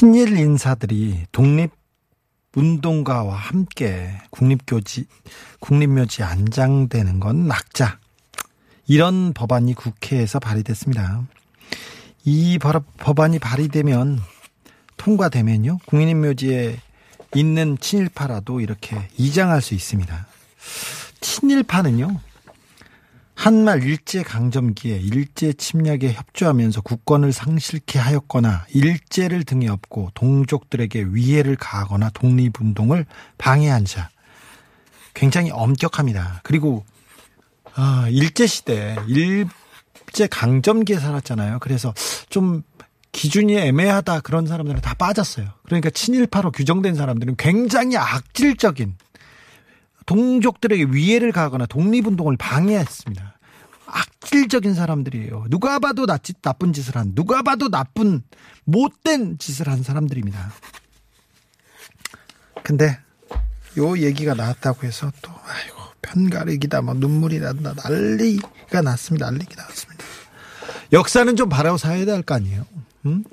친일 인사들이 독립 운동가와 함께 국립교지 국립묘지 안장되는 건 낙자. 이런 법안이 국회에서 발의됐습니다. 이 법- 법안이 발의되면 통과되면요. 국립묘지에 있는 친일파라도 이렇게 이장할 수 있습니다. 친일파는요. 한말 일제 강점기에 일제 침략에 협조하면서 국권을 상실케 하였거나 일제를 등에 업고 동족들에게 위해를 가하거나 독립운동을 방해한 자. 굉장히 엄격합니다. 그리고 아, 일제 시대 일제 강점기에 살았잖아요. 그래서 좀 기준이 애매하다 그런 사람들은 다 빠졌어요. 그러니까 친일파로 규정된 사람들은 굉장히 악질적인 동족들에게 위해를 가하거나 독립운동을 방해했습니다. 악질적인 사람들이에요. 누가 봐도 나, 나쁜 짓을 한, 누가 봐도 나쁜, 못된 짓을 한 사람들입니다. 근데, 요 얘기가 나왔다고 해서 또, 아이고, 편가르기다, 뭐, 눈물이 난다, 난리가 났습니다. 난리가 났습니다. 역사는 좀 바로 세워야 될 거 아니에요? 응?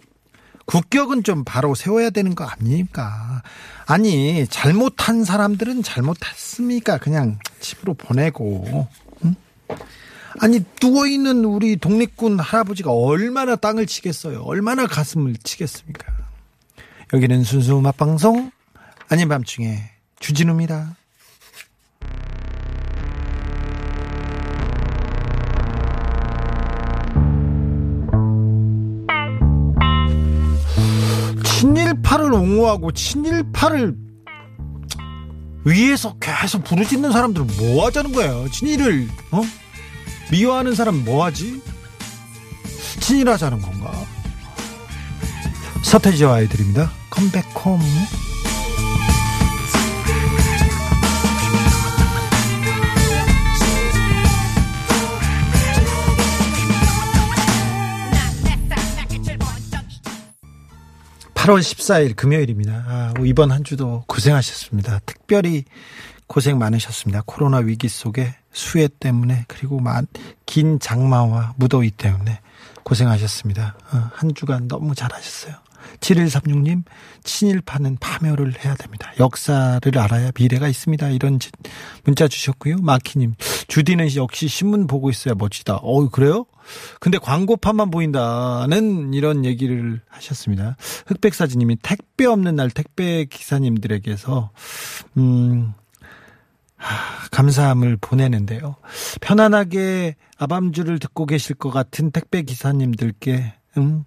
국격은 좀 바로 세워야 되는 거 아닙니까? 아니, 잘못한 사람들은 잘못했습니까? 그냥 집으로 보내고, 응? 아니, 누워 있는 우리 독립군 할아버지가 얼마나 땅을 치겠어요? 얼마나 가슴을 치겠습니까? 여기는 순수 음악 방송, 아닌 밤중에 주진우입니다. 친일파를 옹호하고 친일파를 위에서 계속 부르짖는 사람들은 뭐 하자는 거예요? 친일을 어? 미워하는 사람 뭐 하지? 친일하자는 건가? 서태지와 아이들입니다. 컴백홈. 팔월 14일 금요일입니다. 아, 이번 한 주도 고생하셨습니다. 특별히 고생 많으셨습니다. 코로나 위기 속에 수해 때문에 그리고 만, 긴 장마와 무더위 때문에 고생하셨습니다. 어, 한 주간 너무 잘하셨어요. 7136님, 친일파는 파멸을 해야 됩니다. 역사를 알아야 미래가 있습니다. 이런 지- 문자 주셨고요. 마키님, 주디는 역시 신문 보고 있어야 멋지다. 어 그래요? 근데 광고판만 보인다는 이런 얘기를 하셨습니다. 흑백사진님이 택배 없는 날 택배 기사님들에게서, 음, 하, 감사함을 보내는데요. 편안하게 아밤주를 듣고 계실 것 같은 택배 기사님들께, 음,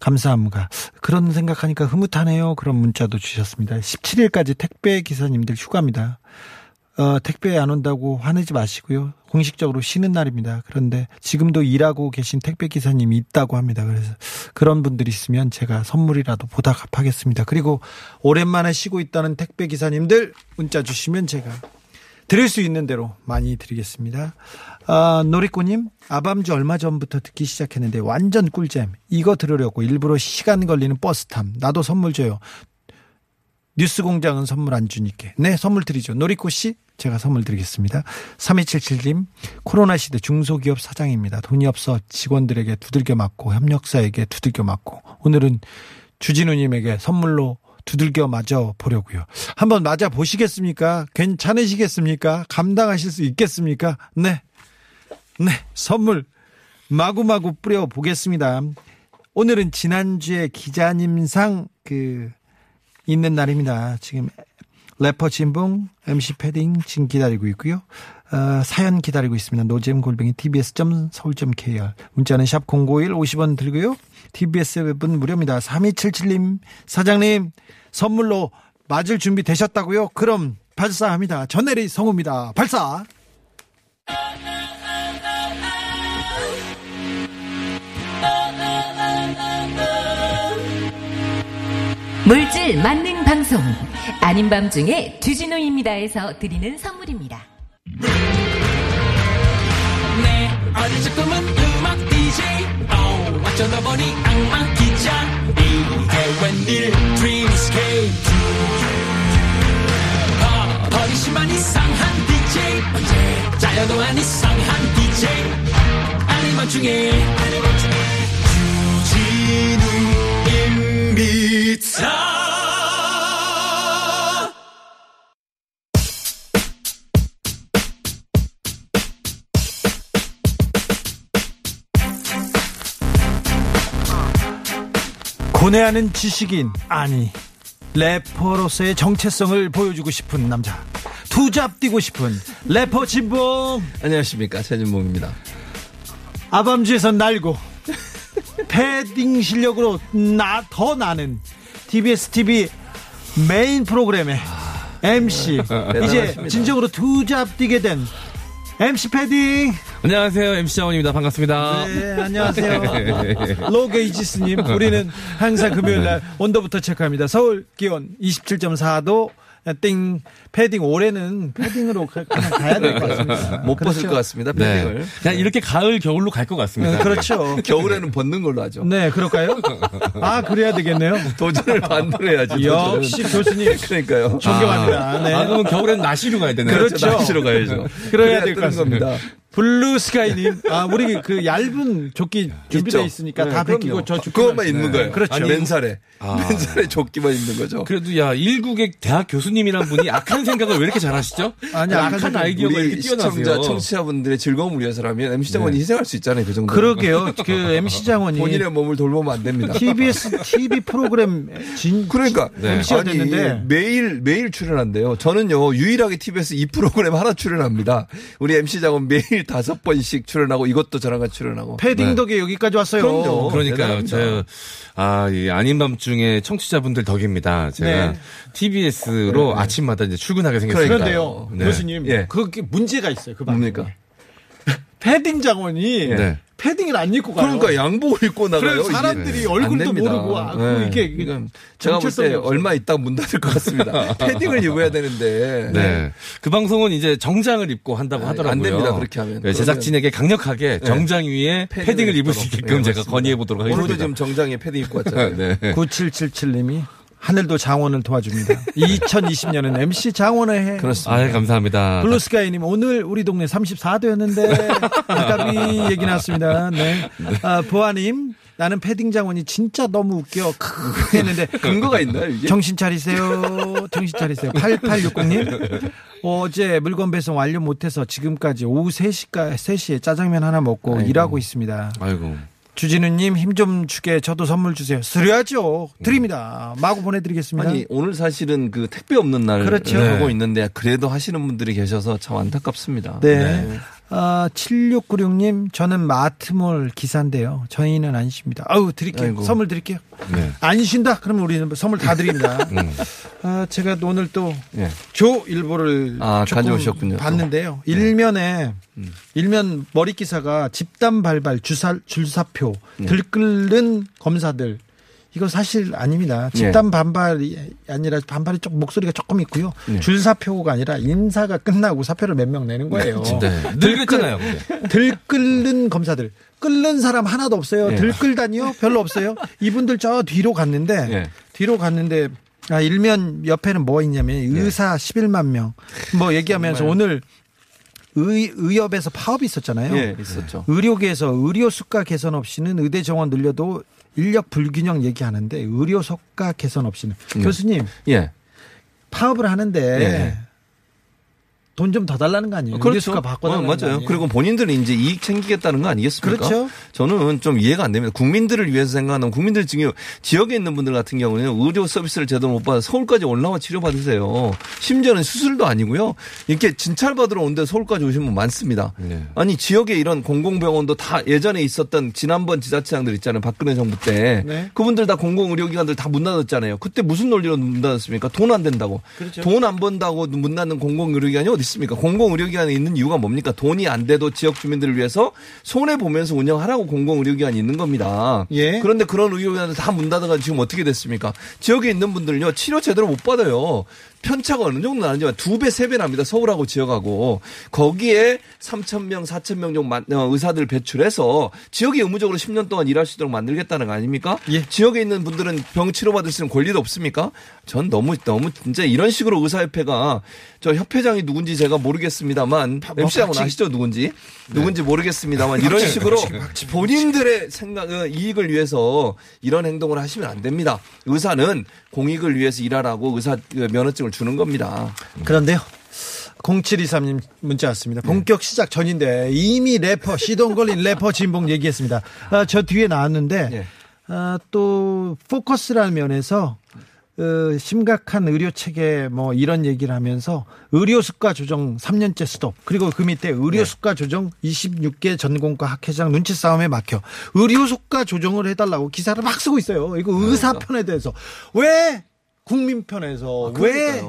감사합니다. 그런 생각하니까 흐뭇하네요. 그런 문자도 주셨습니다. 17일까지 택배 기사님들 휴가입니다. 어, 택배 안 온다고 화내지 마시고요. 공식적으로 쉬는 날입니다. 그런데 지금도 일하고 계신 택배 기사님이 있다고 합니다. 그래서 그런 분들이 있으면 제가 선물이라도 보답하겠습니다. 그리고 오랜만에 쉬고 있다는 택배 기사님들 문자 주시면 제가 드릴 수 있는 대로 많이 드리겠습니다. 아, 노리꼬님, 아밤주 얼마 전부터 듣기 시작했는데 완전 꿀잼. 이거 들으려고 일부러 시간 걸리는 버스 탐. 나도 선물 줘요. 뉴스 공장은 선물 안 주니까. 네, 선물 드리죠. 노리꼬 씨, 제가 선물 드리겠습니다. 3277님, 코로나 시대 중소기업 사장입니다. 돈이 없어 직원들에게 두들겨 맞고 협력사에게 두들겨 맞고 오늘은 주진우님에게 선물로 두들겨 맞아 보려고요. 한번 맞아 보시겠습니까? 괜찮으시겠습니까? 감당하실 수 있겠습니까? 네. 네, 선물 마구마구 뿌려 보겠습니다. 오늘은 지난주에 기자님상 그 있는 날입니다. 지금 래퍼 진봉, MC 패딩 지금 기다리고 있고요. 어, 사연 기다리고 있습니다. 노잼 골뱅이 tbs.서울.kr 문자는 샵 051 50원 들고요. TBS 웹은 무료입니다. 3277님 사장님 선물로 맞을 준비 되셨다고요? 그럼 발사합니다. 전혜리 성우입니다. 발사. 물질 만능 방송 아닌 밤중에 주진우입니다에서 드리는 선물입니다. 내 어릴 적 꿈은 음악 DJ 어, 어쩌다 보니 악마 기자 이게 웬일 Dreamscape 어, 버리시만 이상한 DJ 언제 짜여도 안 이상한 DJ 아닌 밤중에? 주진우입니다 고뇌하는 지식인 아니 래퍼로서의 정체성을 보여주고 싶은 남자 투잡 뛰고 싶은 래퍼 진봉. 안녕하십니까 최진봉입니다. 아밤주에선 날고 패딩 실력으로 나 더 나는 TBS TV 메인 프로그램의 MC 이제 진정으로 투잡 뛰게 된 MC 패딩 안녕하세요. MC 장원입니다. 반갑습니다. 네, 안녕하세요. 로게이지스님, 우리는 항상 금요일 날 온도부터 체크합니다. 서울 기온 27.4도, 띵, 패딩, 올해는 패딩으로 가- 그냥 가야 될 것 같습니다. 못 벗을 것 같습니다. 네. 패딩을. 그냥 이렇게 가을, 겨울로 갈 것 같습니다. 네, 그렇죠. 겨울에는 벗는 걸로 하죠. 네, 그럴까요? 아, 그래야 되겠네요. 도전을 반대로 해야지. 역시 교수님 그러니까요. 존경합니다. 네. 아, 그러면 겨울에는 나시로 가야 되네요. 그렇죠. 나시로 가야죠. 그래야 될 것 같습니다. 겁니다. 블루 스카이님, 아, 우리 그 얇은 조끼 준비되어. 있으니까 네, 다. 벗기고 저 조끼. 그것만 입는 거예요. 그렇죠. 아니, 맨살에. 아. 맨살에 조끼만 입는 거죠. 그래도 야, 일국의 대학 교수님이란 분이 악한 생각을 왜 이렇게 잘하시죠? 아니, 악한 아이디어가 이렇게 뛰어나세요. 시청자, 청취자분들의 즐거움을 위해서라면 MC 장관이 희생할 수 있잖아요. 그 정도. 그러게요. 그 MC 장원이 본인의 몸을 돌보면 안 됩니다. TBS TV 프로그램 진 그러니까 MC가 아니, 됐는데 매일 매일 출연한대요. 저는요 유일하게 TBS 이 프로그램 하나 출연합니다. 우리 MC 장은 매일 다섯 번씩 출연하고 이것도 저랑 같이 출연하고. 패딩 네. 덕에 여기까지 왔어요. 그럼요. 그러니까요. 대단합니다. 저, 아, 이 아닌 밤 중에 청취자분들 덕입니다. 제가 네. TBS로 아침마다 이제 출근하게 생겼습니다. 그런데요, 네. 교수님, 예. 그게 문제가 있어요. 그. 뭡니까? 패딩 장원이 네. 패딩을 안 입고 가요. 그러니까 양복을 입고 나가요. 사람들이. 얼굴도. 모르고 아, 그 네. 이게 이건 제가 볼 때. 얼마 있다 문 닫을 것 같습니다. 패딩을 입어야 되는데. 네. 그 방송은 이제 정장을 입고 한다고 아, 하더라고요. 안 됩니다, 그렇게 하면. 네, 제작진에게 강력하게 정장 위에 패딩을 패딩을 입을 수. 있게끔 네, 제가. 건의해 보도록 오늘도 하겠습니다. 지금 정장에 패딩 입고 왔잖아요. 네. 9777님이 하늘도 장원을 도와줍니다. 2020년은 MC 장원의 해. 그렇습니다. 아, 감사합니다. 블루스카이님 오늘 우리 동네 34도였는데 아까비 얘기 나왔습니다. 네. 아, 보아님 나는 패딩 장원이 진짜 너무 웃겨. 크으 했는데 근거가 있나요, 이게? 정신 차리세요. 정신 차리세요. 8860님. 어제 물건 배송 완료 못해서 지금까지 오후 3시까, 3시에 짜장면 하나 먹고 일하고 있습니다. 아이고. 주진우님 힘 좀 주게 저도 선물 주세요. 드려야죠. 드립니다. 마구 보내드리겠습니다. 아니 오늘 사실은 그 택배 없는 날 그렇죠. 하고 있는데 그래도 하시는 분들이 계셔서 참 안타깝습니다. 네. 아, 7696님, 저는 마트몰 기사인데요. 저희는 안 쉽니다. 아우, 드릴게요. 아이고. 선물 드릴게요. 네. 안 쉰다? 그러면 우리는 선물 다 드립니다. 아, 제가 오늘 또 예. 조 일보를 아, 가져오셨군요, 또. 봤는데요. 일면에 일면 머리 기사가 집단 발발 주사 줄사표 들끓는 검사들 이거 사실 아닙니다. 집단 반발이 아니라 반발이 좀 목소리가 조금 있고요. 줄사표가 아니라 인사가 끝나고 사표를 몇 명 내는 거예요. 네. 늘 그랬잖아요. 근데. 들끓는 검사들. 끓는 사람 하나도 없어요. 예. 들끓다니요? 별로 없어요. 이분들 저 뒤로 갔는데 예. 뒤로 갔는데 아, 일면 옆에는 뭐 있냐면 의사 11만 명. 뭐 얘기하면서 오늘 의, 의협에서 파업이 있었잖아요. 예, 있었죠. 의료계에서 의료 수가 개선 없이는 의대 정원 늘려도 인력 불균형 얘기하는데 의료 수가 개선 없이는 교수님 예. 파업을 하는데 예. 돈 좀 더 달라는 거 아니에요? 수가 바꿔달라는 어, 거 맞아요. 아니에요? 그리고 본인들은 이제 이익 챙기겠다는 거 아니겠습니까? 그렇죠. 저는 좀 이해가 안 됩니다. 국민들을 위해서 생각하는 국민들 중에 지역에 있는 분들 같은 경우는 의료 서비스를 제대로 못 받아 서울까지 올라와 치료 받으세요. 심지어는 수술도 아니고요. 이렇게 진찰 받으러 오는데 서울까지 오신 분 많습니다. 네. 아니 지역에 이런 공공병원도 다 예전에 있었던 지난번 지자체장들 있잖아요. 박근혜 정부 때 네. 그분들 다 공공의료기관들 다 문 닫았잖아요. 그때 무슨 논리로 문 닫았습니까? 돈 안 된다고. 그렇죠. 돈안 번다고 문 닫는 공공의료기관이 어디 있습니까? 공공의료기관에 있는 이유가 뭡니까? 돈이 안 돼도 지역 주민들을 위해서 손해 보면서 운영하라고 공공의료기관이 있는 겁니다. 예. 그런데 그런 의료기관을 다문 닫아가 지금 어떻게 됐습니까? 지역에 있는 분들은요 치료 제대로 못 받아요. 편차가 어느 정도 나는지만 두 배, 세 배 납니다. 서울하고 지역하고. 거기에 3,000명, 4,000명 정도 만- 어, 의사들 배출해서 지역에 의무적으로 10년 동안 일할 수 있도록 만들겠다는 거 아닙니까? 예. 지역에 있는 분들은 병 치료받을 수 있는 권리도 없습니까? 전 너무, 너무 진짜 이런 식으로 의사협회가 저 협회장이 누군지 제가 모르겠습니다만 뭐 MC하고 아시죠? 누군지? 누군지 모르겠습니다만 이런 식으로 본인들의 생각, 어, 이익을 위해서 이런 행동을 하시면 안 됩니다. 의사는 공익을 위해서 일하라고 의사 그 면허증을 주는 겁니다. 그런데요. 0723님 문자 왔습니다. 본격 시작 전인데 이미 래퍼 시동 걸린 래퍼 진봉 얘기했습니다. 아, 저 뒤에 나왔는데 예. 아, 또 포커스라는 면에서 어, 심각한 의료 체계 뭐 이런 얘기를 하면서 의료 수가 조정 3년째 스톱 그리고 그 밑에 의료 수가 조정 26개 전공과 학회장 눈치 싸움에 막혀 의료 수가 조정을 해달라고 기사를 막 쓰고 있어요. 이거 의사 편에 대해서 왜 국민 편에서 아, 왜.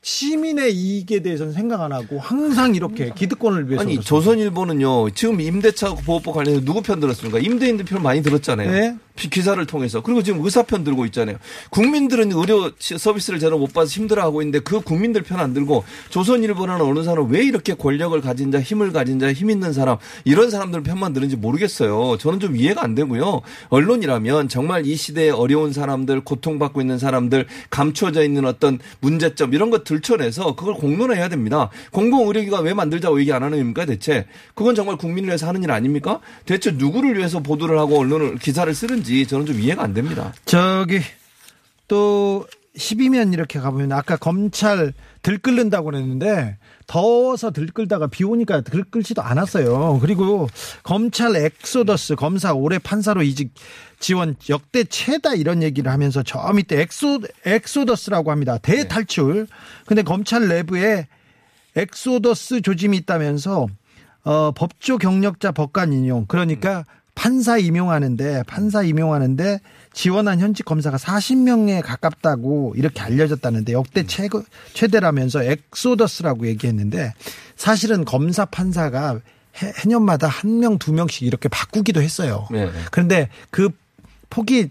시민의 이익에 대해서는 생각 안 하고 항상 이렇게 기득권을 위해서 아니 그렇습니다. 조선일보는요 지금 임대차 보호법 관련해서 누구 편 들었습니까? 임대인들 편 많이 들었잖아요. 네. 피- 기사를 통해서 그리고 지금 의사 편 들고 있잖아요. 국민들은 의료 시- 서비스를 제대로 못 받아서 힘들어하고 있는데 그 국민들 편 안 들고 조선일보라는 어느 사람 왜 이렇게 권력을 가진 자, 힘을 가진 자, 힘 있는 사람 이런 사람들 편만 들은지 모르겠어요. 저는 좀 이해가 안 되고요. 언론이라면 정말 이 시대에 어려운 사람들, 고통받고 있는 사람들, 감춰져 있는 어떤 문제점 이런 거 들춰내서 그걸 공론화해야 됩니다. 공공의료기관 왜 만들자고 얘기 안 하는 겁니까 대체? 그건 정말 국민을 위해서 하는 일 아닙니까? 대체 누구를 위해서 보도를 하고 언론을 기사를 쓰는지 저는 좀 이해가 안 됩니다. 저기 또 12면 이렇게 가보면 아까 검찰 들끓는다고 그랬는데 더워서 들끓다가 비 오니까 들끓지도 않았어요. 그리고 검찰 엑소더스 검사 올해 판사로 이직 지원 역대 최다 이런 얘기를 하면서 저 밑에 엑소 엑소더스라고 합니다. 대탈출. 근데 검찰 내부에 엑소더스 조짐이 있다면서 어, 법조 경력자 법관 임용 그러니까 판사 임용하는데 판사 임용하는데 지원한 현직 검사가 40명에 가깝다고 이렇게 알려졌다는데 역대 최고 최대라면서 엑소더스라고 얘기했는데 사실은 검사 판사가 해, 해년마다 한 명 두 명씩 이렇게 바꾸기도 했어요. 네. 그런데 그 폭이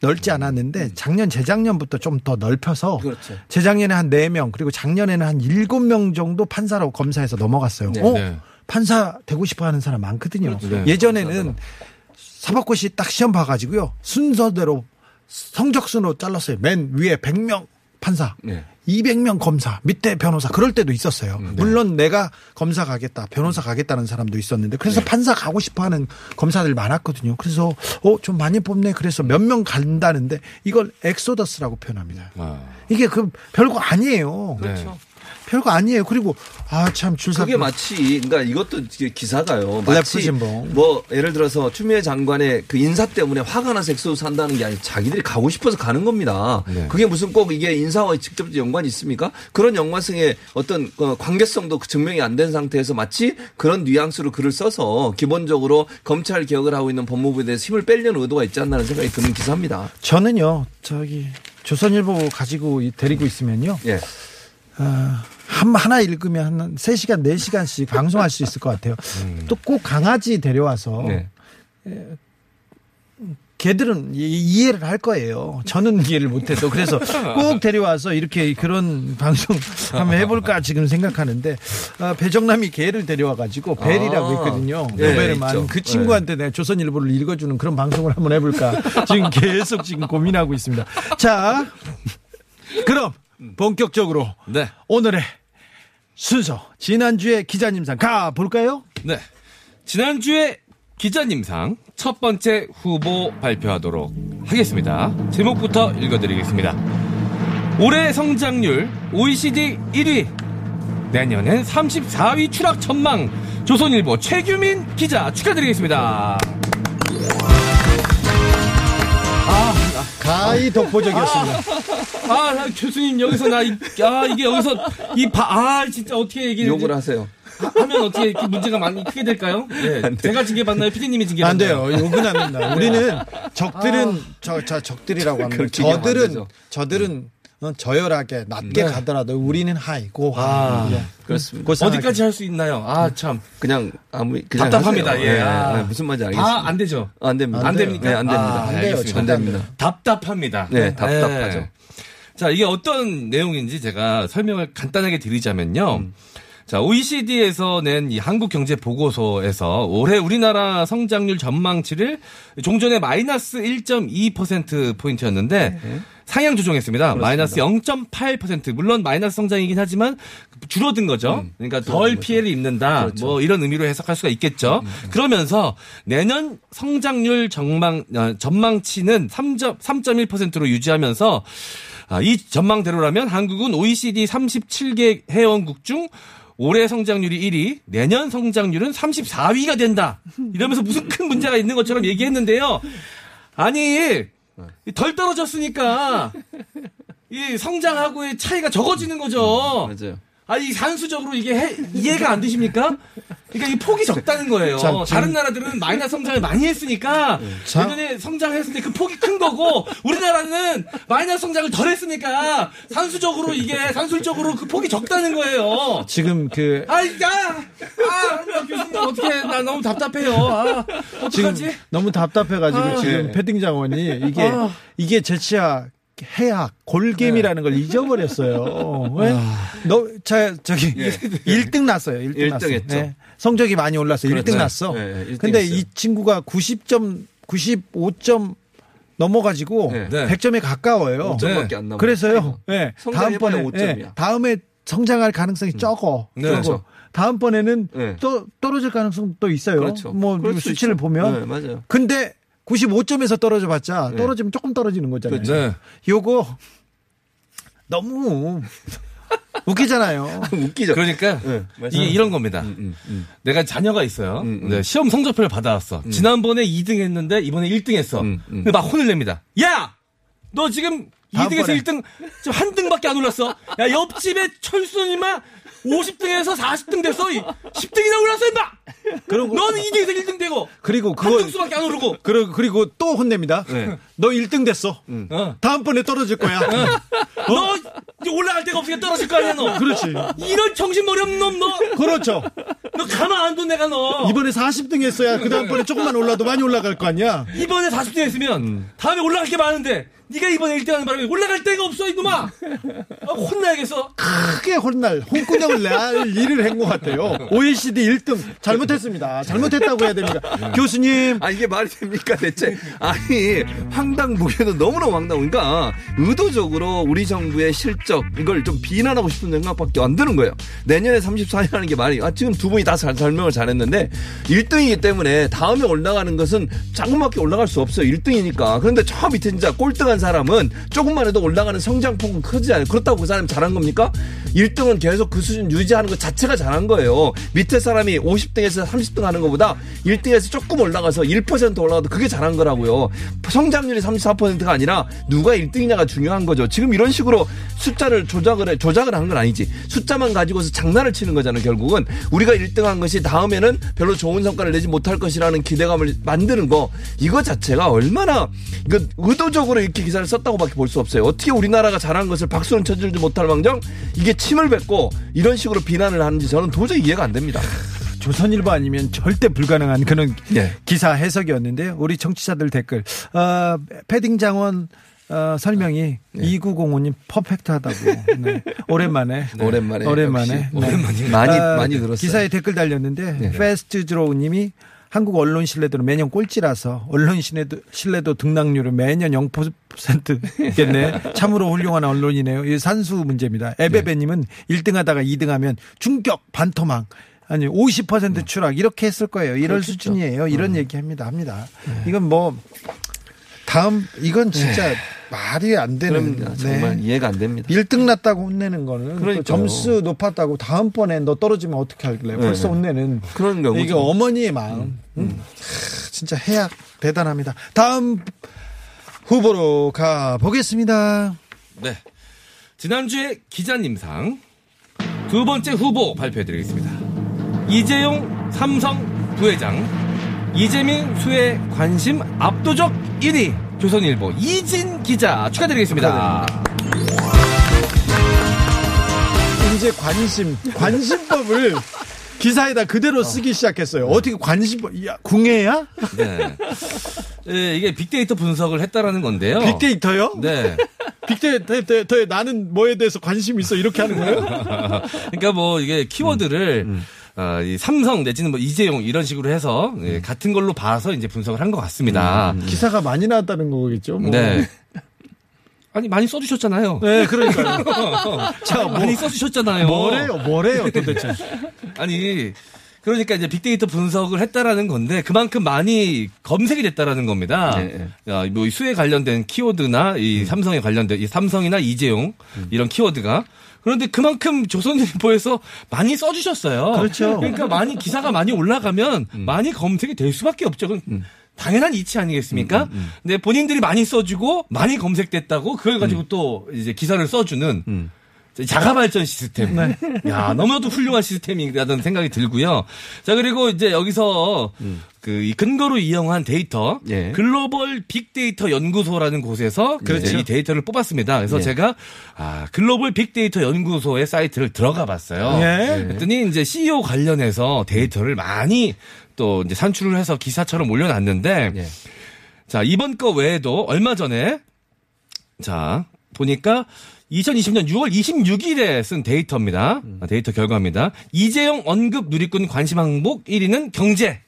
넓지 않았는데 작년 재작년부터 좀 더 넓혀서 그렇죠. 재작년에 한 4명 그리고 작년에는 한 7명 정도 판사로 검사에서 넘어갔어요. 네. 어? 네. 판사 되고 싶어 하는 사람 많거든요. 네. 예전에는 사법고시 딱 시험 봐가지고요. 순서대로 성적순으로 잘랐어요. 맨 위에 100명 판사. 네. 200명 검사, 밑에 변호사, 그럴 때도 있었어요. 음, 네. 물론 내가 검사 가겠다, 변호사 가겠다는 사람도 있었는데, 그래서 판사 가고 싶어 하는 검사들 많았거든요. 그래서, 어, 좀 많이 뽑네. 그래서 몇 명 간다는데, 이걸 엑소더스라고 표현합니다. 아. 이게 그, 별거 아니에요. 그렇죠. 별거 아니에요. 그리고, 아, 참, 줄사. 그게 마치 그러니까 이것도 기사가요. 마치. 뭐 예를 들어서 추미애 장관의 그 인사 때문에 화가 나서 엑소도 산다는 게 아니고 자기들이 가고 싶어서 가는 겁니다. 네. 그게 무슨 꼭 이게 인사와 직접적 연관이 있습니까? 그런 연관성의 어떤 어, 관계성도 증명이 안 된 상태에서 마치 그런 뉘앙스로 글을 써서 기본적으로 검찰 개혁을 하고 있는 법무부에 대해서 힘을 빼려는 의도가 있지 않나는 생각이 드는 기사입니다. 저는요, 저기, 조선일보 가지고 이- 데리고 있으면요, 예. 아, 한, 하나 읽으면 한 3시간, 4시간씩 방송할 수 있을 것 같아요. 또꼭 강아지 데려와서 네. 걔들은 이- 이해를 할 거예요. 저는 이해를 못해도. 그래서 꼭 데려와서 이렇게 그런 방송 한번 해볼까 지금 생각하는데, 아, 배정남이 개를 데려와 가지고 벨이라고 아. 있거든요. 네, 노벨만. 있죠. 그 친구한테 내가 조선일보를 읽어주는 그런 방송을 한번 해볼까. 지금 계속 지금 고민하고 있습니다. 자, 그럼 본격적으로 네. 오늘의 순서 지난주에 기자님상 가 볼까요? 네. 지난주에 기자님상 첫 번째 후보 발표하도록 하겠습니다. 제목부터 읽어드리겠습니다. 올해 성장률 OECD 1위, 내년엔 34위 추락 전망, 조선일보 최규민 기자 축하드리겠습니다. 가히 독보적이었습니다. 아, 나 교수님 여기서 나, 이, 아, 이게 여기서 이 바, 아, 진짜 어떻게 얘기를 욕을 하세요. 하면 어떻게 이렇게 문제가 많이 크게 될까요? 네. 제가 징계받나요? 피디님이 징계받나요? 안 돼요. 욕은 안 된다. 우리는 적들은 저, 저 적들이라고 합니다. 저들은. 저들은 어, 저열하게 낮게 가더라도 우리는 하이 고하 아, 예. 그렇습니다. 어디까지 할 수 있나요? 아, 참. 그냥 아무 그냥 답답합니다. 하세요. 예. 네, 아. 네, 무슨 말인지 알겠습니다. 다안 되죠. 안 됩니다. 안 됩니까? 네, 안 됩니다. 아, 안 돼요. 안 됩니다. 답답합니다. 네, 답답하죠. 네. 자, 이게 어떤 내용인지 제가 설명을 간단하게 드리자면요. 음. 자, OECD에서 낸 이 한국 경제 보고서에서 올해 우리나라 성장률 전망치를 종전에 마이너스 1.2% 포인트였는데 네. 상향 조정했습니다. 마이너스 0.8%. 물론 마이너스 성장이긴 하지만 줄어든 거죠. 그러니까 덜 피해를 입는다. 뭐 이런 의미로 해석할 수가 있겠죠. 그러면서 내년 성장률 전망 어, 전망치는 3점 3.1%로 유지하면서 아, 이 전망대로라면 한국은 OECD 37개 회원국 중 올해 성장률이 1위, 내년 성장률은 34위가 된다. 이러면서 무슨 큰 문제가 있는 것처럼 얘기했는데요. 아니, 덜 떨어졌으니까 이 성장하고의 차이가 적어지는 거죠. 맞아요. 아니 산수적으로 이게 해- 이해가 안 되십니까? 그러니까 이 폭이 적다는 거예요. 자, 지금- 다른 나라들은 마이너스 성장을 많이 했으니까 자- 예전에 성장했을 때 그 폭이 큰 거고 우리나라는 마이너스 성장을 덜 했으니까 산수적으로 이게 산술적으로 그 폭이 적다는 거예요. 지금 그 아이 야, 아 교수님 어떻게 나 너무 답답해요. 아, 지금 어떡하지? 너무 답답해가지고 아, 지금 네. 패딩 장원이 이게 아. 이게 제치야 해악 골겜이라는 걸 잊어버렸어요. 왜? 너, 자, 저기, 예. 1등 났어요. 1등 일등 났어. 했죠. 성적이 많이 올랐어요. 1등 그렇죠. 났어. 네, 네, 일등 근데 했어요. 이 친구가 90점, 95점 넘어가지고 네. 네. 100점에 가까워요. 5점밖에 안 남아요. 그래서요. 예. 성장해봐야 다음번에 5점이야. 예, 다음에 성장할 가능성이 적어. 네. 그렇죠. 다음번에는 네. 또 떨어질 가능성도 있어요. 그렇죠. 뭐수 수치를 있죠. 보면. 네, 맞아요. 근데 95점에서 떨어져 봤자 네. 떨어지면 조금 떨어지는 거잖아요. 네. 요거 너무 웃기잖아요. 웃기죠. 그러니까 네, 이게 이런 겁니다. 음, 음. 내가 자녀가 있어요. 음, 음. 네, 시험 성적표를 받아왔어. 지난번에 2등 했는데 이번에 1등 했어. 음, 음. 근데 막 혼을 냅니다. 야! 너 지금 2등에서 다음번에. 1등, 지금 한 등밖에 안 올랐어. 야, 옆집에 철순이마 50등에서 40등 됐어. 10등이나 올랐어, 임마! 그리고 너는 2등에서 1등 되고. 그리고 한 그거 등수밖에 안 오르고. 그리고 그리고 또 혼냅니다. 네. 너 1등 됐어. 어. 다음번에 떨어질 거야. 너 이제 올라갈 데가 없으니까 떨어질 거 아니야, 너. 그렇지. 이런 정신머리 없는 놈, 너. 그렇죠. 너 가만 안 둬, 내가 너. 이번에 40등 했어야 그 다음번에 조금만 올라도 많이 올라갈 거 아니야. 이번에 40등 했으면 다음에 올라갈 게 많은데 네가 이번에 1등 하는 바람에 올라갈 데가 없어 이놈아 아, 혼나야겠어 크게 혼날 홍군형을 낼 일을 한 것 같아요. OECD 1등 잘못했습니다. 잘못했다고 해야 됩니다. 교수님 아 이게 말이 됩니까 대체? 아니 황당무계도 너무나 황당. 그러니까 의도적으로 우리 정부의 실적 이걸 좀 비난하고 싶은 생각밖에 안 드는 거예요. 내년에 34위라는 게 말이 아 지금 두 분이 다 잘 설명을 잘했는데 1등이기 때문에 다음에 올라가는 것은 조금밖에 올라갈 수 없어요. 1등이니까. 그런데 저 밑에 진짜 꼴등한 사람은 조금만 해도 올라가는 성장폭은 크지 않아요. 그렇다고 그 사람이 잘한 겁니까? 1등은 계속 그 수준 유지하는 것 자체가 잘한 거예요. 밑에 사람이 50등에서 30등 하는 것보다 1등에서 조금 올라가서 1% 올라가도 그게 잘한 거라고요. 성장률이 34%가 아니라 누가 1등이냐가 중요한 거죠. 지금 이런 식으로 숫자를 조작을 해, 조작을 한 건 아니지. 숫자만 가지고서 장난을 치는 거잖아요. 결국은 우리가 1등한 것이 다음에는 별로 좋은 성과를 내지 못할 것이라는 기대감을 만드는 거 이거 자체가 얼마나 이거 의도적으로 이렇게 기사를 썼다고밖에 볼 수 없어요. 어떻게 우리나라가 잘한 것을 박수는 쳐주지 못할 망정 이게 침을 뱉고 이런 식으로 비난을 하는지 저는 도저히 이해가 안 됩니다. 조선일보 아니면 절대 불가능한 그런 네. 기사 해석이었는데요. 우리 청취자들 댓글 어, 패딩 장원 어, 설명이 2905님 perfect하다고. 네. 오랜만에. 오랜만에 오랜만에. 역시. 네. 많이 아, 많이 들었어요. 기사에 댓글 달렸는데 패스트 드로우님이 한국 언론 신뢰도는 매년 꼴찌라서 언론 신뢰도, 신뢰도 등락률은 매년 0%겠네. 참으로 훌륭한 언론이네요. 이 산수 문제입니다. 에베베님은 1등 하다가 2등 하면 중격 반토막. 아니 50% 추락 이렇게 했을 거예요. 이럴 그렇겠죠. 수준이에요. 이런 얘기합니다. 합니다. 이건 뭐 다음 이건 진짜 말이 안 되는 그럼 정말 네. 이해가 안 됩니다. 1등 났다고 혼내는 거는 그러니까요. 점수 높았다고 다음번에 너 떨어지면 어떻게 할래? 벌써 네. 혼내는 그런 경우죠. 이게 어머니의 마음. 음. 하, 진짜 해약 대단합니다. 다음 후보로 가 보겠습니다. 네 지난주에 기자님상 두 번째 후보 발표해 드리겠습니다 이재용 삼성 부회장 이재민 수의 관심 압도적 1위 조선일보 이진 기자 축하드리겠습니다. 이제 관심, 관심법을 기사에다 그대로 쓰기 시작했어요. 어떻게 관심법, 야, 궁예야? 네. 예, 이게 빅데이터 분석을 했다라는 건데요. 빅데이터요? 네. 빅데이터에 나는 뭐에 대해서 관심 있어 이렇게 하는 거예요? 그러니까 뭐 이게 키워드를 음, 어, 이 삼성 내지는 뭐 이재용 이런 식으로 해서 음. 예, 같은 걸로 봐서 이제 분석을 한 것 같습니다. 기사가 많이 나왔다는 거겠죠? 뭐. 네. 아니 많이 써주셨잖아요. 네, 그러니까요. 자, 뭐, 많이 써주셨잖아요. 뭐래요, 뭐래요, 도대체. 아니 그러니까 이제 빅데이터 분석을 했다라는 건데 그만큼 많이 검색이 됐다라는 겁니다. 네, 야, 뭐이 수에 관련된 키워드나 이 삼성에 관련된 이 삼성이나 이재용 이런 키워드가 그런데 그만큼 조선일보에서 많이 써주셨어요. 그렇죠. 그러니까 많이 기사가 많이 올라가면 많이 검색이 될 수밖에 없죠. 그건 당연한 이치 아니겠습니까? 근데 본인들이 많이 써주고 많이 검색됐다고 그걸 가지고 또 이제 기사를 써주는 자가 발전 시스템. 야, 너무나도 훌륭한 시스템이라는 생각이 들고요. 자, 그리고 이제 여기서 그이 근거로 이용한 데이터 예. 글로벌 빅데이터 연구소라는 곳에서 그렇죠. 이 데이터를 뽑았습니다. 그래서 예. 제가 아, 글로벌 빅데이터 연구소의 사이트를 들어가 봤어요. 예. 그랬더니 이제 CEO 관련해서 데이터를 많이 또 이제 산출을 해서 기사처럼 올려놨는데 예. 자, 이번 거 외에도 얼마 전에 자, 보니까 2020년 6월 26일에 쓴 데이터입니다. 아, 데이터 결과입니다. 이재용 언급 누리꾼 관심 항목 1위는 경제.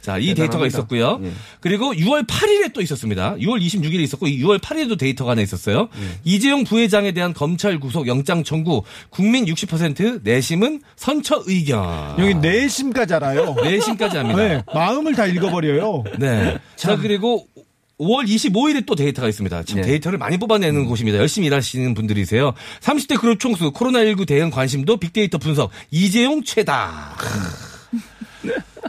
자, 이 데이터가 대단합니다. 있었고요. 예. 그리고 6월 8일에 또 있었습니다. 6월 26일에 있었고 6월 8일에도 데이터가 하나 있었어요. 예. 이재용 부회장에 대한 검찰 구속 영장 청구 국민 60% 내심은 선처 의견. 여기 내심까지 알아요. 내심까지 합니다. 네, 마음을 다 읽어버려요. 네. 자, 그리고 5월 25일에 또 데이터가 있습니다. 참 네. 데이터를 많이 뽑아내는 곳입니다. 열심히 일하시는 분들이세요. 30대 그룹 총수, 코로나19 대응 관심도 빅데이터 분석, 이재용 최다.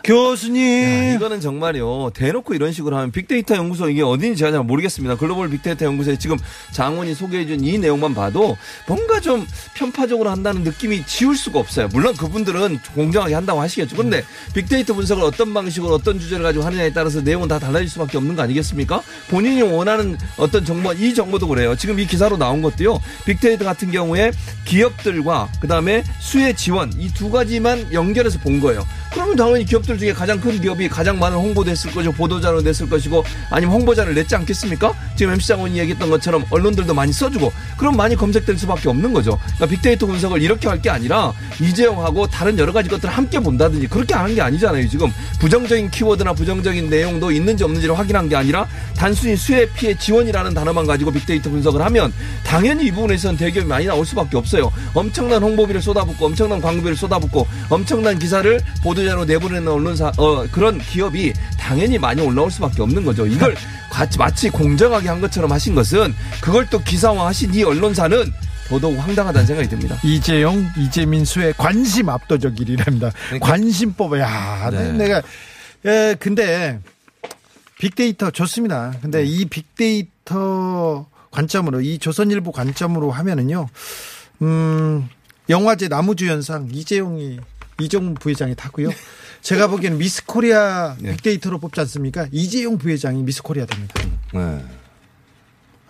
교수님. 이거는 정말요 대놓고 이런 식으로 하면 빅데이터 연구소 이게 어딘지 제가 잘 모르겠습니다. 글로벌 빅데이터 연구소에 지금 장원이 소개해준 이 내용만 봐도 뭔가 좀 편파적으로 한다는 느낌이 지울 수가 없어요. 물론 그분들은 공정하게 한다고 하시겠죠. 그런데 빅데이터 분석을 어떤 방식으로 어떤 주제를 가지고 하느냐에 따라서 내용은 다 달라질 수밖에 없는 거 아니겠습니까? 본인이 원하는 어떤 정보 이 정보도 그래요. 지금 이 기사로 나온 것도요. 빅데이터 같은 경우에 기업들과 그 다음에 수혜 지원 이 두 가지만 연결해서 본 거예요. 그러면 당연히 기업들 중에 가장 큰 기업이 가장 많은 홍보도 했을 것이고 보도자료 냈을 것이고 아니면 홍보자를 냈지 않겠습니까? 지금 MC 장원이 얘기했던 것처럼 언론들도 많이 써주고 그럼 많이 검색될 수밖에 없는 거죠. 그러니까 빅데이터 분석을 이렇게 할 게 아니라 이재용하고 다른 여러 가지 것들을 함께 본다든지 그렇게 하는 게 아니잖아요. 지금 부정적인 키워드나 부정적인 내용도 있는지 없는지를 확인한 게 아니라 단순히 수혜 피해 지원이라는 단어만 가지고 빅데이터 분석을 하면 당연히 이 부분에서는 대기업이 많이 나올 수밖에 없어요. 엄청난 홍보비를 쏟아붓고 엄청난 광고비를 쏟아붓고 엄청난 기사를 보도자료 내보내는 언론사 어, 그런 기업이 당연히 많이 올라올 수밖에 없는 거죠. 이걸 마치 공정하게 한 것처럼 하신 것은 그걸 또 기사화하신 이 언론사는 더더욱 황당하다는 생각이 듭니다. 이재용, 이재민 수해 관심 압도적 1위랍니다. 관심법, 야, 네. 내가, 에, 근데, 빅데이터 좋습니다. 근데 이 빅데이터 관점으로, 이 조선일보 관점으로 하면은요, 음, 영화제 남우주연상 이재용이, 이종 부회장이 타고요. 제가 보기에는 미스 코리아 빅데이터로 뽑지 않습니까? 이재용 부회장이 미스 코리아 됩니다. 네.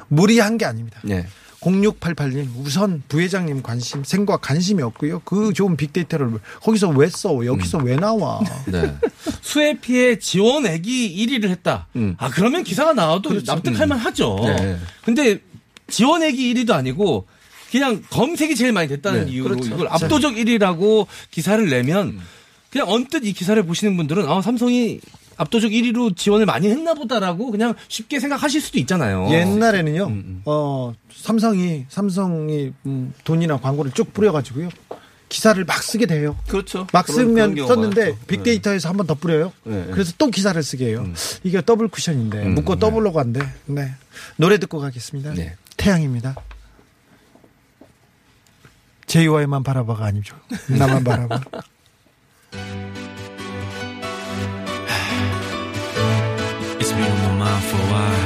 무리한 게 아닙니다. 네. 0688님 우선 부회장님 관심 생과 관심이 없고요. 그 좋은 빅데이터를 거기서 왜 써? 여기서 왜 나와? 네. 수해 피해 지원액이 1위를 했다. 음. 아, 그러면 기사가 나와도 납득할 만 하죠. 네. 근데 지원액이 1위도 아니고 그냥 검색이 제일 많이 됐다는 네, 이유로 그렇죠. 이걸 압도적 1위라고 기사를 내면 그냥 언뜻 이 기사를 보시는 분들은 아, 삼성이 압도적 1위로 지원을 많이 했나 보다라고 그냥 쉽게 생각하실 수도 있잖아요. 옛날에는요. 어 삼성이 삼성이 음, 돈이나 광고를 쭉 뿌려 가지고요. 기사를 막 쓰게 돼요. 그렇죠. 막 쓰면 썼는데 많죠. 빅데이터에서 한번 더 뿌려요. 네, 네. 그래서 또 기사를 쓰게 해요. 이게 더블 쿠션인데 묻고 더블로 간대. 네. 노래 듣고 가겠습니다. 네. 태양입니다. JY만 바라봐가 아니죠. 나만 바라봐. It's been on my mind for a while.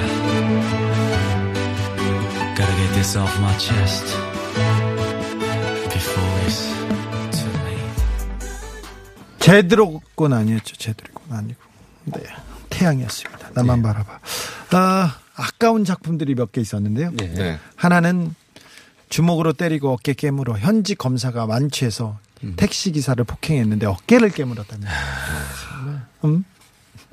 Gotta get this off my chest before it's too late. 제대로건 아니었죠. 제대로건 아니고. 네. 태양이었습니다. 나만 바라봐. 아, 아까운 작품들이 몇 개 있었는데요. 네. 네. 하나는 주먹으로 때리고 어깨 깨물어 현직 검사가 만취해서 택시 기사를 폭행했는데 어깨를 깨물었다니. 음?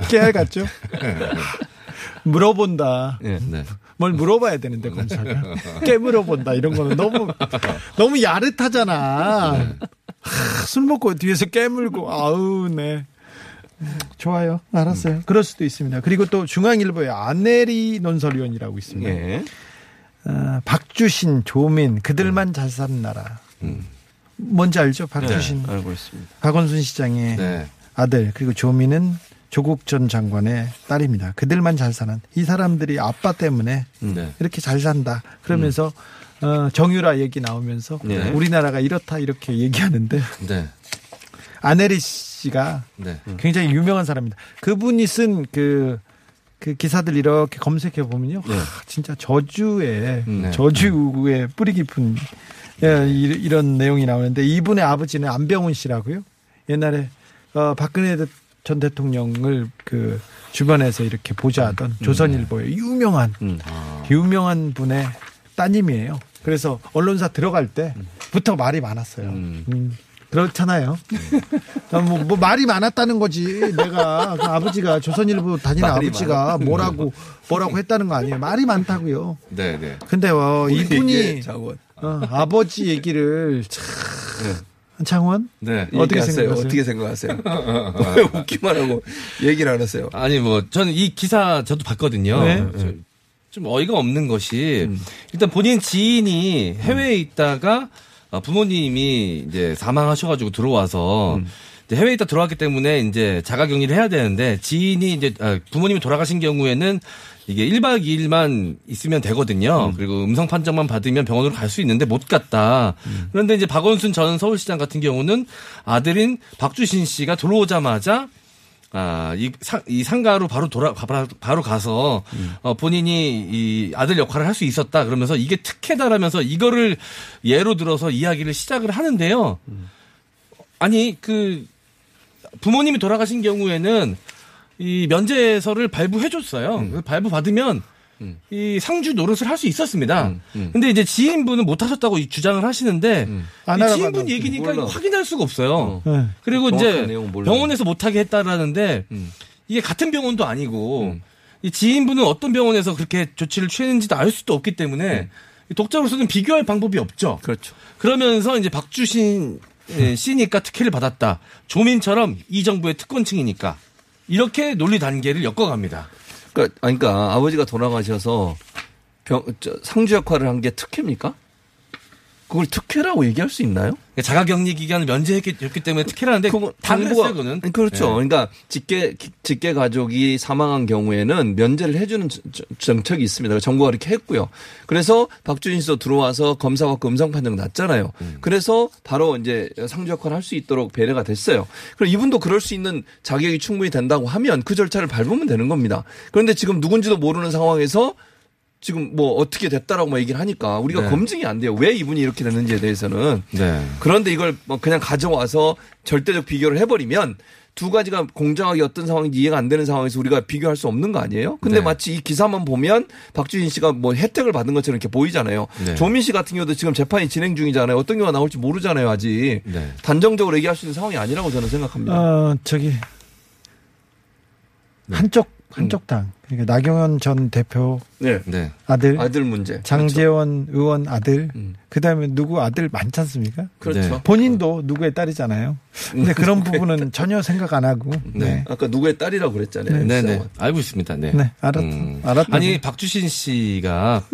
깨알 같죠? 물어본다. 예. 네. 뭘 물어봐야 되는데 검사가 깨물어 본다 이런 거는 너무 너무 야릇하잖아. 하, 술 먹고 뒤에서 깨물고 아우 네. 좋아요. 알았어요. 그럴 수도 있습니다. 그리고 또 중앙일보에 안내리 논설위원이라고 있습니다. 예. 어, 박주신, 조민 그들만 잘 사는 나라. 뭔지 알죠? 박주신, 네, 알고 있습니다. 박원순 시장의 네. 아들 그리고 조민은 조국 전 장관의 딸입니다. 그들만 잘 사는 이 사람들이 아빠 때문에 네. 이렇게 잘 산다. 그러면서 어, 정유라 얘기 나오면서 네. 우리나라가 이렇다 이렇게 얘기하는데 네. 아네리 씨가 네. 굉장히 유명한 사람입니다. 그분이 쓴그 그 기사들 이렇게 검색해 보면요, 하, 진짜 저주의 네. 저주의 뿌리 깊은 예, 이- 이런 내용이 나오는데 이분의 아버지는 안병훈 씨라고요. 옛날에 어, 박근혜 대- 전 대통령을 그 주변에서 이렇게 보좌하던 조선일보의 유명한 유명한 분의 따님이에요. 그래서 언론사 들어갈 때부터 말이 많았어요. 음, 그렇잖아요. 아, 뭐, 뭐 말이 많았다는 거지. 내가 그 아버지가 조선일보 다니는 아버지가 뭐라고 뭐라고 했다는 거 아니에요. 말이 많다고요. 네. 네. 근데 어, 이분이. 어, 아버지 얘기를 참 장원 네. 어떻게 얘기하세요? 생각하세요? 어떻게 생각하세요? 왜 웃기만 하고 얘기를 안 하세요? 아니 뭐 저는 이 기사 저도 봤거든요. 네. 저- 좀 어이가 없는 것이 음. 일단 본인 지인이 해외에 있다가 어, 부모님이 이제 사망하셔가지고 들어와서 음. 해외에 있다 들어왔기 때문에 이제 자가 격리를 해야 되는데 지인이 이제 아, 부모님이 돌아가신 경우에는 이게 1박 2일만 있으면 되거든요. 그리고 음성 판정만 받으면 병원으로 갈 수 있는데 못 갔다. 그런데 이제 박원순 전 서울시장 같은 경우는 아들인 박주신 씨가 들어오자마자 아, 이, 상, 이 상가로 바로 돌아, 바로, 바로 가서, 어, 본인이 이 아들 역할을 할 수 있었다. 그러면서 이게 특혜다라면서 이거를 예로 들어서 이야기를 시작을 하는데요. 아니, 그, 부모님이 돌아가신 경우에는 이 면제서를 발부해줬어요. 발부 받으면 이 상주 노릇을 할 수 있었습니다. 근데 이제 지인분은 못 하셨다고 이 주장을 하시는데 안이 지인분. 얘기니까 이거 몰라. 확인할 수가 없어요. 네. 그리고 정확한 이제. 병원에서 못 하게 했다라는데 이게 같은 병원도 아니고 이 지인분은 어떤 병원에서 그렇게 조치를 취했는지도 알 수도 없기 때문에 이 독자로서는 비교할 방법이 없죠. 그렇죠. 그러면서 이제 박주신 예, 씨니까 특혜를 받았다. 조민처럼 이 정부의 특권층이니까 이렇게 논리 단계를 엮어갑니다. 그러니까, 그러니까 아버지가 돌아가셔서 병, 저, 상주 역할을 한 게 특혜입니까? 그걸 특혜라고 얘기할 수 있나요? 자가격리 기간을 면제했기 때문에 특혜라는데 그거 당부가 그는 그렇죠. 예. 그러니까 직계 직계 가족이 사망한 경우에는 면제를 해주는 정책이 있습니다. 그래서 정부가 그렇게 했고요. 그래서 박준희 씨도 들어와서 검사 받고 음성 판정 났잖아요. 음. 그래서 바로 이제 상주 역할을 할 수 있도록 배려가 됐어요. 그럼 이분도 그럴 수 있는 자격이 충분히 된다고 하면 그 절차를 밟으면 되는 겁니다. 그런데 지금 누군지도 모르는 상황에서 지금 뭐 어떻게 됐다라고 막 얘기를 하니까 우리가 네. 검증이 안 돼요. 왜 이분이 이렇게 됐는지에 대해서는. 네. 그런데 이걸 뭐 그냥 가져와서 절대적 비교를 해버리면 두 가지가 공정하게 어떤 상황인지 이해가 안 되는 상황에서 우리가 비교할 수 없는 거 아니에요? 근데 네. 마치 이 기사만 보면 박주진 씨가 뭐 혜택을 받은 것처럼 이렇게 보이잖아요. 네. 조민 씨 같은 경우도 지금 재판이 진행 중이잖아요. 어떤 경우가 나올지 모르잖아요, 아직. 네. 단정적으로 얘기할 수 있는 상황이 아니라고 저는 생각합니다. 어, 저기 한쪽 한쪽 당 그러니까 나경원 전 대표 네. 네. 아들, 아들 문제. 장재원 의원 아들 음. 그다음에 누구 아들 많지 않습니까? 그렇죠. 네. 본인도 누구의 딸이잖아요. 근데 그런 부분은 전혀 생각 안 하고 네. 아까 누구의 딸이라고 그랬잖아요. 네, 네. MC상원. 알고 있습니다. 네. 네, 알았, 음. 알았다. 아니 박주신 씨가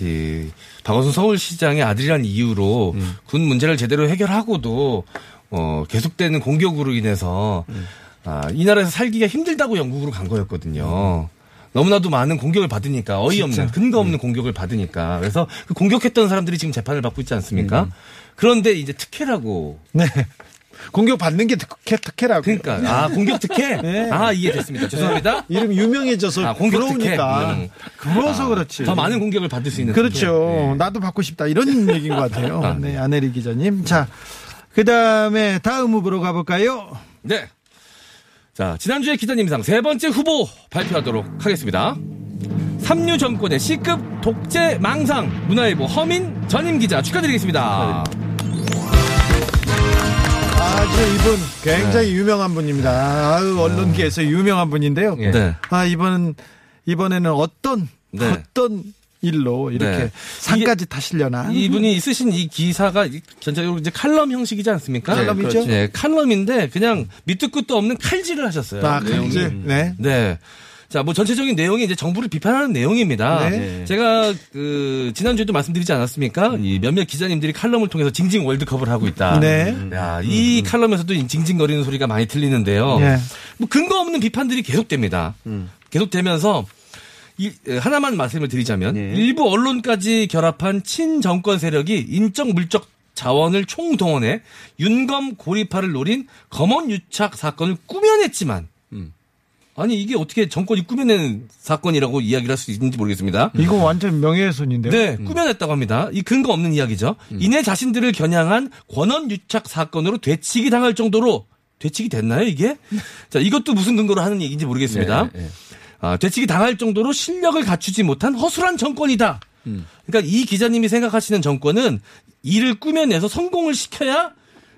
이 박원순 서울시장의 아들이란 이유로 음. 군 문제를 제대로 해결하고도 어 계속되는 공격으로 인해서 음. 아, 이 나라에서 살기가 힘들다고 영국으로 간 거였거든요. 너무나도 많은 공격을 받으니까 어이없는 진짜. 근거 음. 없는 공격을 받으니까 그래서 그 공격했던 사람들이 지금 재판을 받고 있지 않습니까? 음. 그런데 이제 특혜라고 네. 공격 받는 게 특혜 특혜라고. 그러니까 아 공격 특혜 네. 아 이해됐습니다 죄송합니다 이름 유명해져서 아, 공격 특혜. 부러우니까 음. 아, 그렇지. 더 많은 공격을 받을 수 있는 그렇죠. 네. 나도 받고 싶다 이런 얘기인 것 같아요. 아, 네, 아내리 기자님. 자, 그 다음에 다음 후보로 가볼까요? 네. 자, 지난주에 기자님상 세 번째 후보 발표하도록 하겠습니다. 삼류 정권의 C급 독재 망상 문화일보 허민 전임 기자 축하드리겠습니다. 아주 이분 굉장히 유명한 분입니다. 아유, 언론계에서 유명한 분인데요. 네. 아, 이번은, 이번에는 어떤, 네. 어떤 일로 이렇게 네. 산까지 타시려나? 이분이 쓰신 이 기사가 이- 전체적으로 이제 칼럼 형식이지 않습니까? 네, 칼럼이죠. 그렇죠. 네, 칼럼인데 그냥 밑도 끝도 없는 칼질을 하셨어요. 아. 칼질. 네. 네. 자, 뭐 전체적인 내용이 이제 정부를 비판하는 내용입니다. 네. 제가 그 지난주에도 말씀드리지 않았습니까? 이 몇몇 기자님들이 칼럼을 통해서 징징 월드컵을 하고 있다. 네. 야, 이 칼럼에서도 이 징징거리는 소리가 많이 들리는데요. 네. 뭐 근거 없는 비판들이 계속됩니다. 계속되면서 이, 에, 하나만 말씀을 드리자면 일부 언론까지 결합한 친정권 세력이 인적 물적 자원을 총동원해 윤검 고리파를 노린 검언 유착 사건을 꾸며냈지만 아니 이게 어떻게 정권이 꾸며낸 사건이라고 이야기를 할 수 있는지 모르겠습니다. 이거 완전 명예훼손인데요. 네, 꾸며냈다고 합니다. 이 근거 없는 이야기죠. 이내 자신들을 겨냥한 권원 유착 사건으로 되치기 당할 정도로 되치기 됐나요, 이게? 자, 이것도 무슨 근거로 하는 얘기인지 모르겠습니다. 아, 되치기 당할 정도로 실력을 갖추지 못한 허술한 정권이다. 그러니까 이 기자님이 생각하시는 정권은 이를 꾸며내서 성공을 시켜야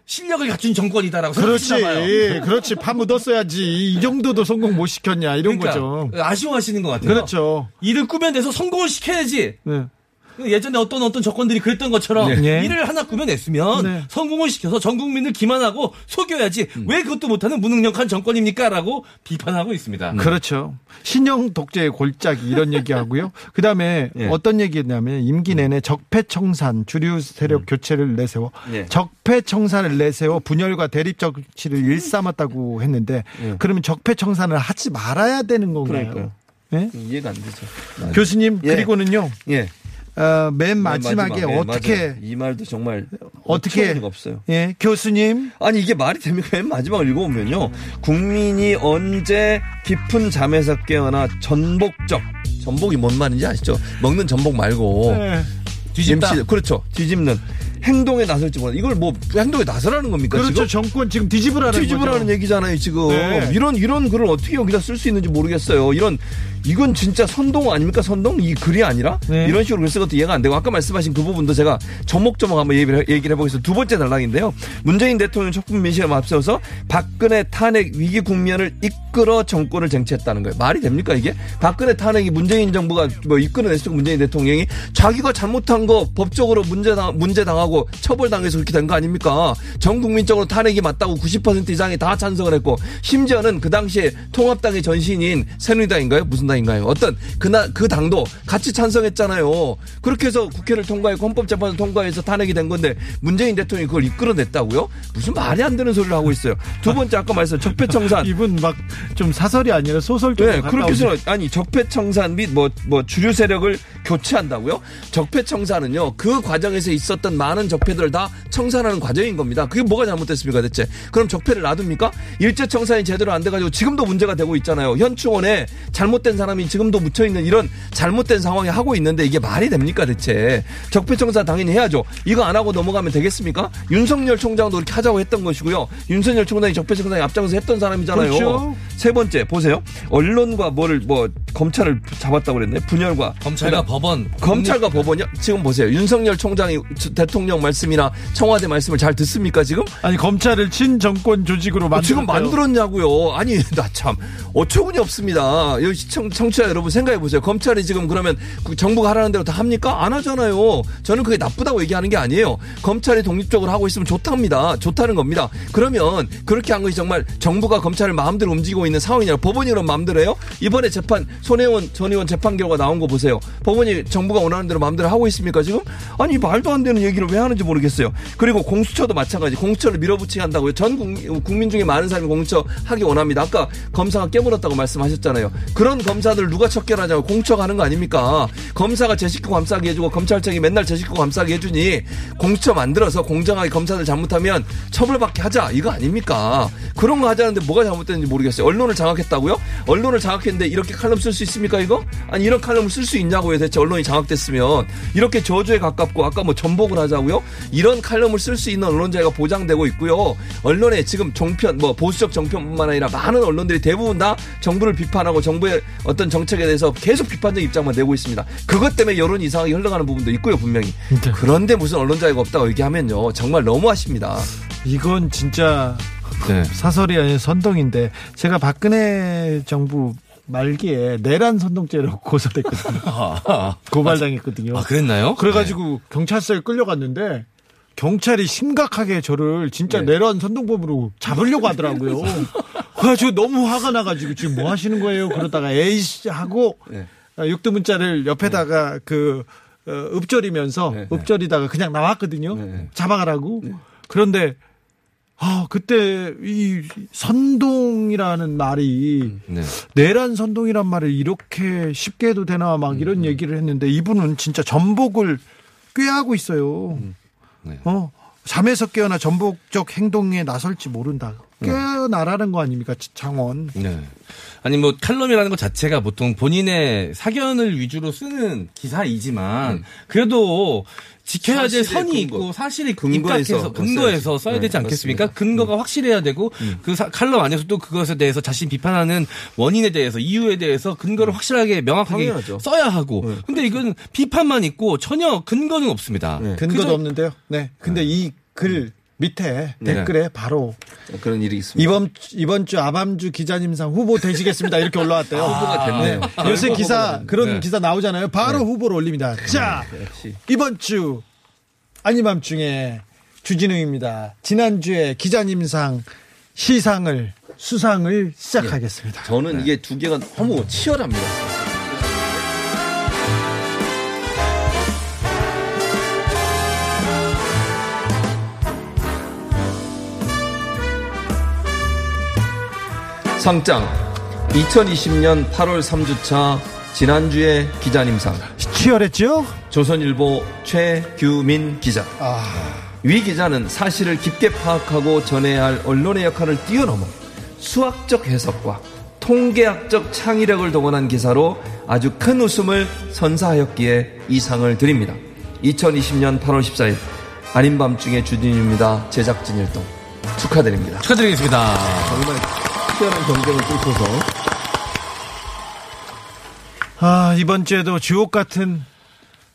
실력을 갖춘 정권이다라고 그렇지. 봐요. 그렇지. 파묻었어야지. 이 정도도 성공 못 시켰냐. 이런 그러니까 거죠. 아쉬워하시는 것 같아요. 그렇죠. 이를 꾸며내서 성공을 시켜야지. 네. 예전에 어떤 어떤 정권들이 그랬던 것처럼 네. 일을 하나 꾸며냈으면 네. 성공을 시켜서 전 국민을 기만하고 속여야지 왜 그것도 못하는 무능력한 정권입니까라고 비판하고 있습니다. 그렇죠. 신형 독재의 골짜기 이런 얘기하고요. 그다음에 예. 어떤 얘기했냐면 임기 내내 적폐청산 주류 세력 교체를 내세워 예. 적폐청산을 내세워 분열과 대립 정치를 일삼았다고 했는데 그러면 적폐청산을 하지 말아야 되는 건가요? 그러니까요. 예? 이해가 안 되죠. 교수님 예. 그리고는요. 예. 어, 맨 마지막에 예, 어떻게 맞아요. 이 말도 정말 어떻게 없어요. 예, 교수님 아니 이게 말이 됩니까? 맨 마지막을 읽어보면요. 국민이 언제 깊은 잠에서 깨어나 전복적 전복이 뭔 말인지 아시죠? 먹는 전복 말고 네. 뒤집다. MC 그렇죠. 뒤집는 행동에 나설지 몰라. 이걸 뭐 행동에 나서라는 겁니까 그렇죠. 지금? 정권 지금 뒤집으라는 뒤집으라는 거죠. 얘기잖아요 지금. 네. 이런 이런 글을 어떻게 여기다 쓸 수 있는지 모르겠어요. 이런 이건 진짜 선동 아닙니까 선동? 이 글이 아니라 네. 이런 식으로 글쓴 것도 이해가 안 되고 아까 말씀하신 그 부분도 제가 조목조목 한번 얘기를, 해- 얘기를 해보겠습니다. 두 번째 단락인데요. 문재인 대통령 촉분 민심에 앞서서 박근혜 탄핵 위기 국면을 이끌어 정권을 쟁취했다는 거예요. 말이 됩니까 이게? 박근혜 탄핵이 문재인 정부가 뭐 이끌어냈을 문재인 대통령이 자기가 잘못한 거 법적으로 문제 당 문제 당하고 처벌 당해서 그렇게 된 거 아닙니까? 전 국민적으로 탄핵이 맞다고 90% 이상이 다 찬성을 했고 심지어는 그 당시에 통합당의 전신인 새누리당인가요? 무슨 당인가요? 어떤 그날 그 당도 같이 찬성했잖아요. 그렇게 해서 국회를 통과했고 헌법재판을 통과해서 탄핵이 된 건데 문재인 대통령이 그걸 이끌어냈다고요? 무슨 말이 안 되는 소리를 하고 있어요. 두 번째 아까 말했어요. 적폐청산. 이분 막 좀 사설이 아니라 소설 쪽으로 네, 그렇게 해서 아니 적폐청산 및뭐뭐 주류 세력을 교체한다고요? 적폐청산은요 그 과정에서 있었던 많은 적폐들을 다 청산하는 과정인 겁니다. 그게 뭐가 잘못됐습니까 대체? 그럼 적폐를 놔둡니까? 일제 청산이 제대로 안 돼가지고 지금도 문제가 되고 있잖아요. 현충원에 잘못된 사람이 지금도 묻혀 있는 이런 잘못된 상황에 하고 있는데 이게 말이 됩니까 대체? 적폐 청산 당연히 해야죠. 이거 안 하고 넘어가면 되겠습니까? 윤석열 총장도 그렇게 하자고 했던 것이고요. 윤석열 총장이 적폐 청산에 앞장서 했던 사람이잖아요. 그렇죠. 세 번째 보세요. 언론과 뭐를 뭐 검찰을 잡았다고 그랬네. 분열과 검찰과 법원, 검찰과 법원이요. 지금 보세요. 윤석열 총장이 대통령 말씀이나 청와대 말씀을 잘 듣습니까 지금? 아니 검찰을 친정권 조직으로 만들 지금 만들었냐고요. 아니 나 참 어처구니 없습니다. 여기 시청 청취자 여러분 생각해 보세요. 검찰이 지금 그러면 그 정부가 하라는 대로 다 합니까? 안 하잖아요. 저는 그게 나쁘다고 얘기하는 게 아니에요. 검찰이 독립적으로 하고 있으면 좋답니다. 좋다는 겁니다. 그러면 그렇게 한 것이 정말 정부가 검찰을 마음대로 움직이고 있는 상황이냐? 법원이 그럼 마음대로 해요? 이번에 재판 손혜원 전 의원 재판 결과 나온 거 보세요. 법원이 정부가 원하는 대로 마음대로 하고 있습니까 지금? 아니 말도 안 되는 얘기를 왜 하는지 모르겠어요. 그리고 공수처도 마찬가지. 공수처를 밀어붙이게 한다고요. 전 국민, 중에 많은 사람이 공수처 하기 원합니다. 아까 검사가 깨물었다고 말씀하셨잖아요. 그런 검사들 누가 척결하냐고 공수처가 하는 거 아닙니까? 검사가 제 식구 감싸게 해주고 검찰청이 맨날 제 식구 감싸게 해주니 공수처 만들어서 공정하게 검사들 잘못하면 처벌받게 하자 이거 아닙니까? 그런 거 하자는데 뭐가 잘못됐는지 모르겠어요. 언론을 장악했다고요? 언론을 장악했는데 이렇게 칼럼 쓸 수 있습니까 이거? 아니 이런 칼럼을 쓸 수 있냐고요 대체 언론이 장악됐으면 이렇게 저주에 가깝고 아까 뭐 전복을 하자고요? 되고요. 이런 칼럼을 쓸 수 있는 언론 자유가 보장되고 있고요. 언론에 지금 정편 뭐 보수적 정편뿐만 아니라 많은 언론들이 대부분 다 정부를 비판하고 정부의 어떤 정책에 대해서 계속 비판적 입장만 내고 있습니다. 그것 때문에 여론이 이상하게 흘러가는 부분도 있고요, 분명히. 네. 그런데 무슨 언론 자유가 없다고 얘기하면요. 정말 너무하십니다. 이건 진짜 네. 사설이 아닌 선동인데 제가 박근혜 정부 말기에 내란 선동죄로 고소됐거든요. 고발당했거든요. 아, 그랬나요? 그래가지고 경찰서에 끌려갔는데 경찰이 심각하게 저를 진짜 네. 내란 선동범으로 잡으려고 하더라고요. 그래가지고 너무 화가 나가지고 지금 뭐 하시는 거예요? 그러다가 에이씨 하고 네. 어, 육두 문자를 옆에다가 그 어, 읊조리면서 네, 네. 읊조리다가 그냥 나왔거든요. 네. 잡아가라고. 그런데 아 그때 이 선동이라는 말이 네. 내란 선동이란 말을 이렇게 쉽게 해도 되나 막 음, 이런 얘기를 했는데 이분은 진짜 전복을 꾀하고 있어요. 네. 어 잠에서 깨어나 전복적 행동에 나설지 모른다. 깨어나라는 거 아닙니까 장원. 네. 아니 뭐 칼럼이라는 것 자체가 보통 본인의 사견을 위주로 쓰는 기사이지만 그래도 지켜야 될 음. 선이 근거. 있고 사실이 근거에서 써야지. 써야 네, 되지 않겠습니까? 맞습니다. 근거가 확실해야 되고 그 사- 칼럼 안에서도 그것에 대해서 자신 비판하는 원인에 대해서 이유에 대해서 근거를 확실하게 명확하게 당연하죠. 써야 하고 네. 근데 이건 비판만 있고 전혀 근거는 없습니다. 네. 근거도 그저- 없는데요. 네. 근데 이 글 밑에 네. 댓글에 바로 그런 일이 있습니다. 이번 이번 주 아밤주 기자님상 후보 되시겠습니다 이렇게 올라왔대요. 후보가 됐네요. 네. 요새 기사 그런 네. 기사 나오잖아요. 바로 후보를 올립니다. 자 역시. 이번 주 아니 밤 중에 주진우입니다. 지난주에 기자님상 시상을 수상을 시작하겠습니다. 저는 이게 두 개가 너무 치열합니다. 상장 2020년 8월 3주차 지난주에 기자님상 치열했죠? 조선일보 최규민 기자 아, 위 기자는 사실을 깊게 파악하고 전해야 할 언론의 역할을 뛰어넘어 수학적 해석과 통계학적 창의력을 동원한 기사로 아주 큰 웃음을 선사하였기에 이 상을 드립니다. 2020년 8월 14일 아닌 밤중에 주진입니다. 제작진 일동 축하드립니다. 축하드리겠습니다. 정말 치열한 경쟁을 뚫고서 아 이번 주에도 주옥 같은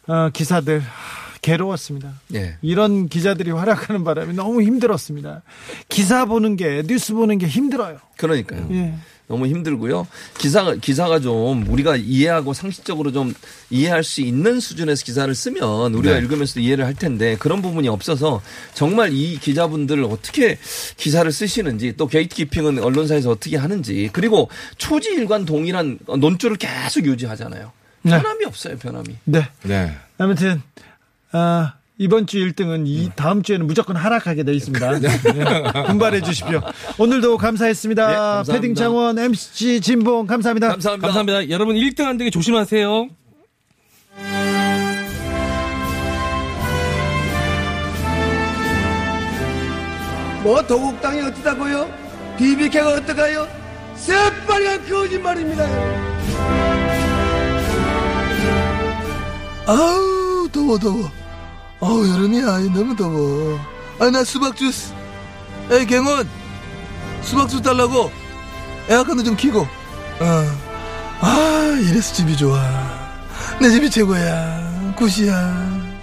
어, 기사들 아, 괴로웠습니다. 예. 이런 기자들이 활약하는 바람에 너무 힘들었습니다. 기사 보는 게 뉴스 보는 게 힘들어요. 그러니까요. 예. 너무 힘들고요. 기사가 기사가 좀 우리가 이해하고 상식적으로 좀 이해할 수 있는 수준에서 기사를 쓰면 우리가 네. 읽으면서도 이해를 할 텐데 그런 부분이 없어서 정말 이 기자분들 어떻게 기사를 쓰시는지 또 게이트키핑은 언론사에서 어떻게 하는지 그리고 초지일관 동일한 논조를 계속 유지하잖아요. 네. 변함이 없어요, 변함이. 네. 네. 아무튼 아, 이번 주 1등은 이 다음 주에는 무조건 하락하게 돼 있습니다. 네. 분발해 주십시오. 오늘도 감사했습니다. 네, 감사합니다. 패딩 장원 MC 진봉 감사합니다. 감사합니다. 감사합니다. 여러분 1등 안 되게 조심하세요. 뭐 도곡당이 어떠다고요? BBK가 어떠가요? 새빨간 거짓말입니다. 아우 더워 더워. 아우 여름이야 너무 더워. 아 나 수박 주스. 에이 갱원 수박 주스 달라고. 에어컨도 좀 키고. 어. 아 이래서 집이 좋아. 내 집이 최고야. 굿이야.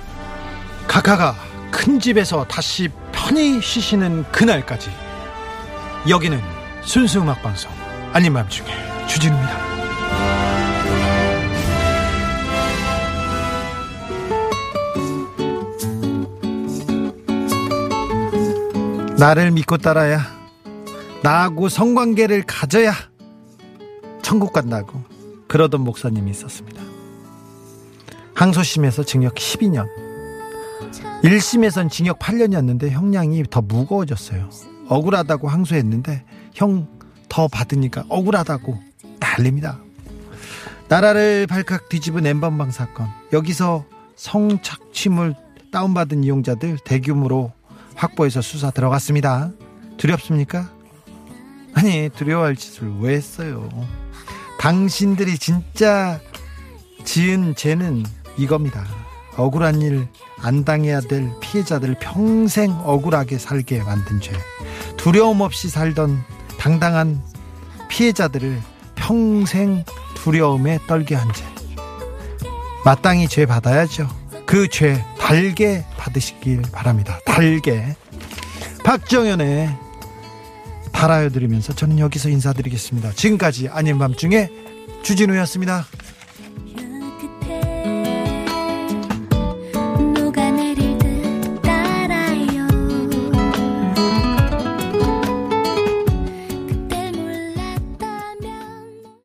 카카가 큰 집에서 다시 편히 쉬시는 그날까지 여기는 순수 음악 방송 아닌 밤중에 주진우입니다. 나를 믿고 따라야 나하고 성관계를 가져야 천국 간다고 그러던 목사님이 있었습니다. 항소심에서 징역 12년 1심에선 징역 8년이었는데 형량이 더 무거워졌어요. 억울하다고 항소했는데 형 더 받으니까 억울하다고 난립니다. 나라를 발칵 뒤집은 엠번방 사건. 여기서 성착취물 다운받은 이용자들 대규모로 확보해서 수사 들어갔습니다. 두렵습니까? 아니 두려워할 짓을 왜 했어요? 당신들이 진짜 지은 죄는 이겁니다. 억울한 일 안 당해야 될 피해자들 평생 억울하게 살게 만든 죄. 두려움 없이 살던 당당한 피해자들을 평생 두려움에 떨게 한 죄. 마땅히 죄 받아야죠. 그 죄 달게 받으시길 바랍니다. 달게. 박정현의 달아요 드리면서 저는 여기서 인사드리겠습니다. 지금까지 아닌 밤중에 주진우였습니다.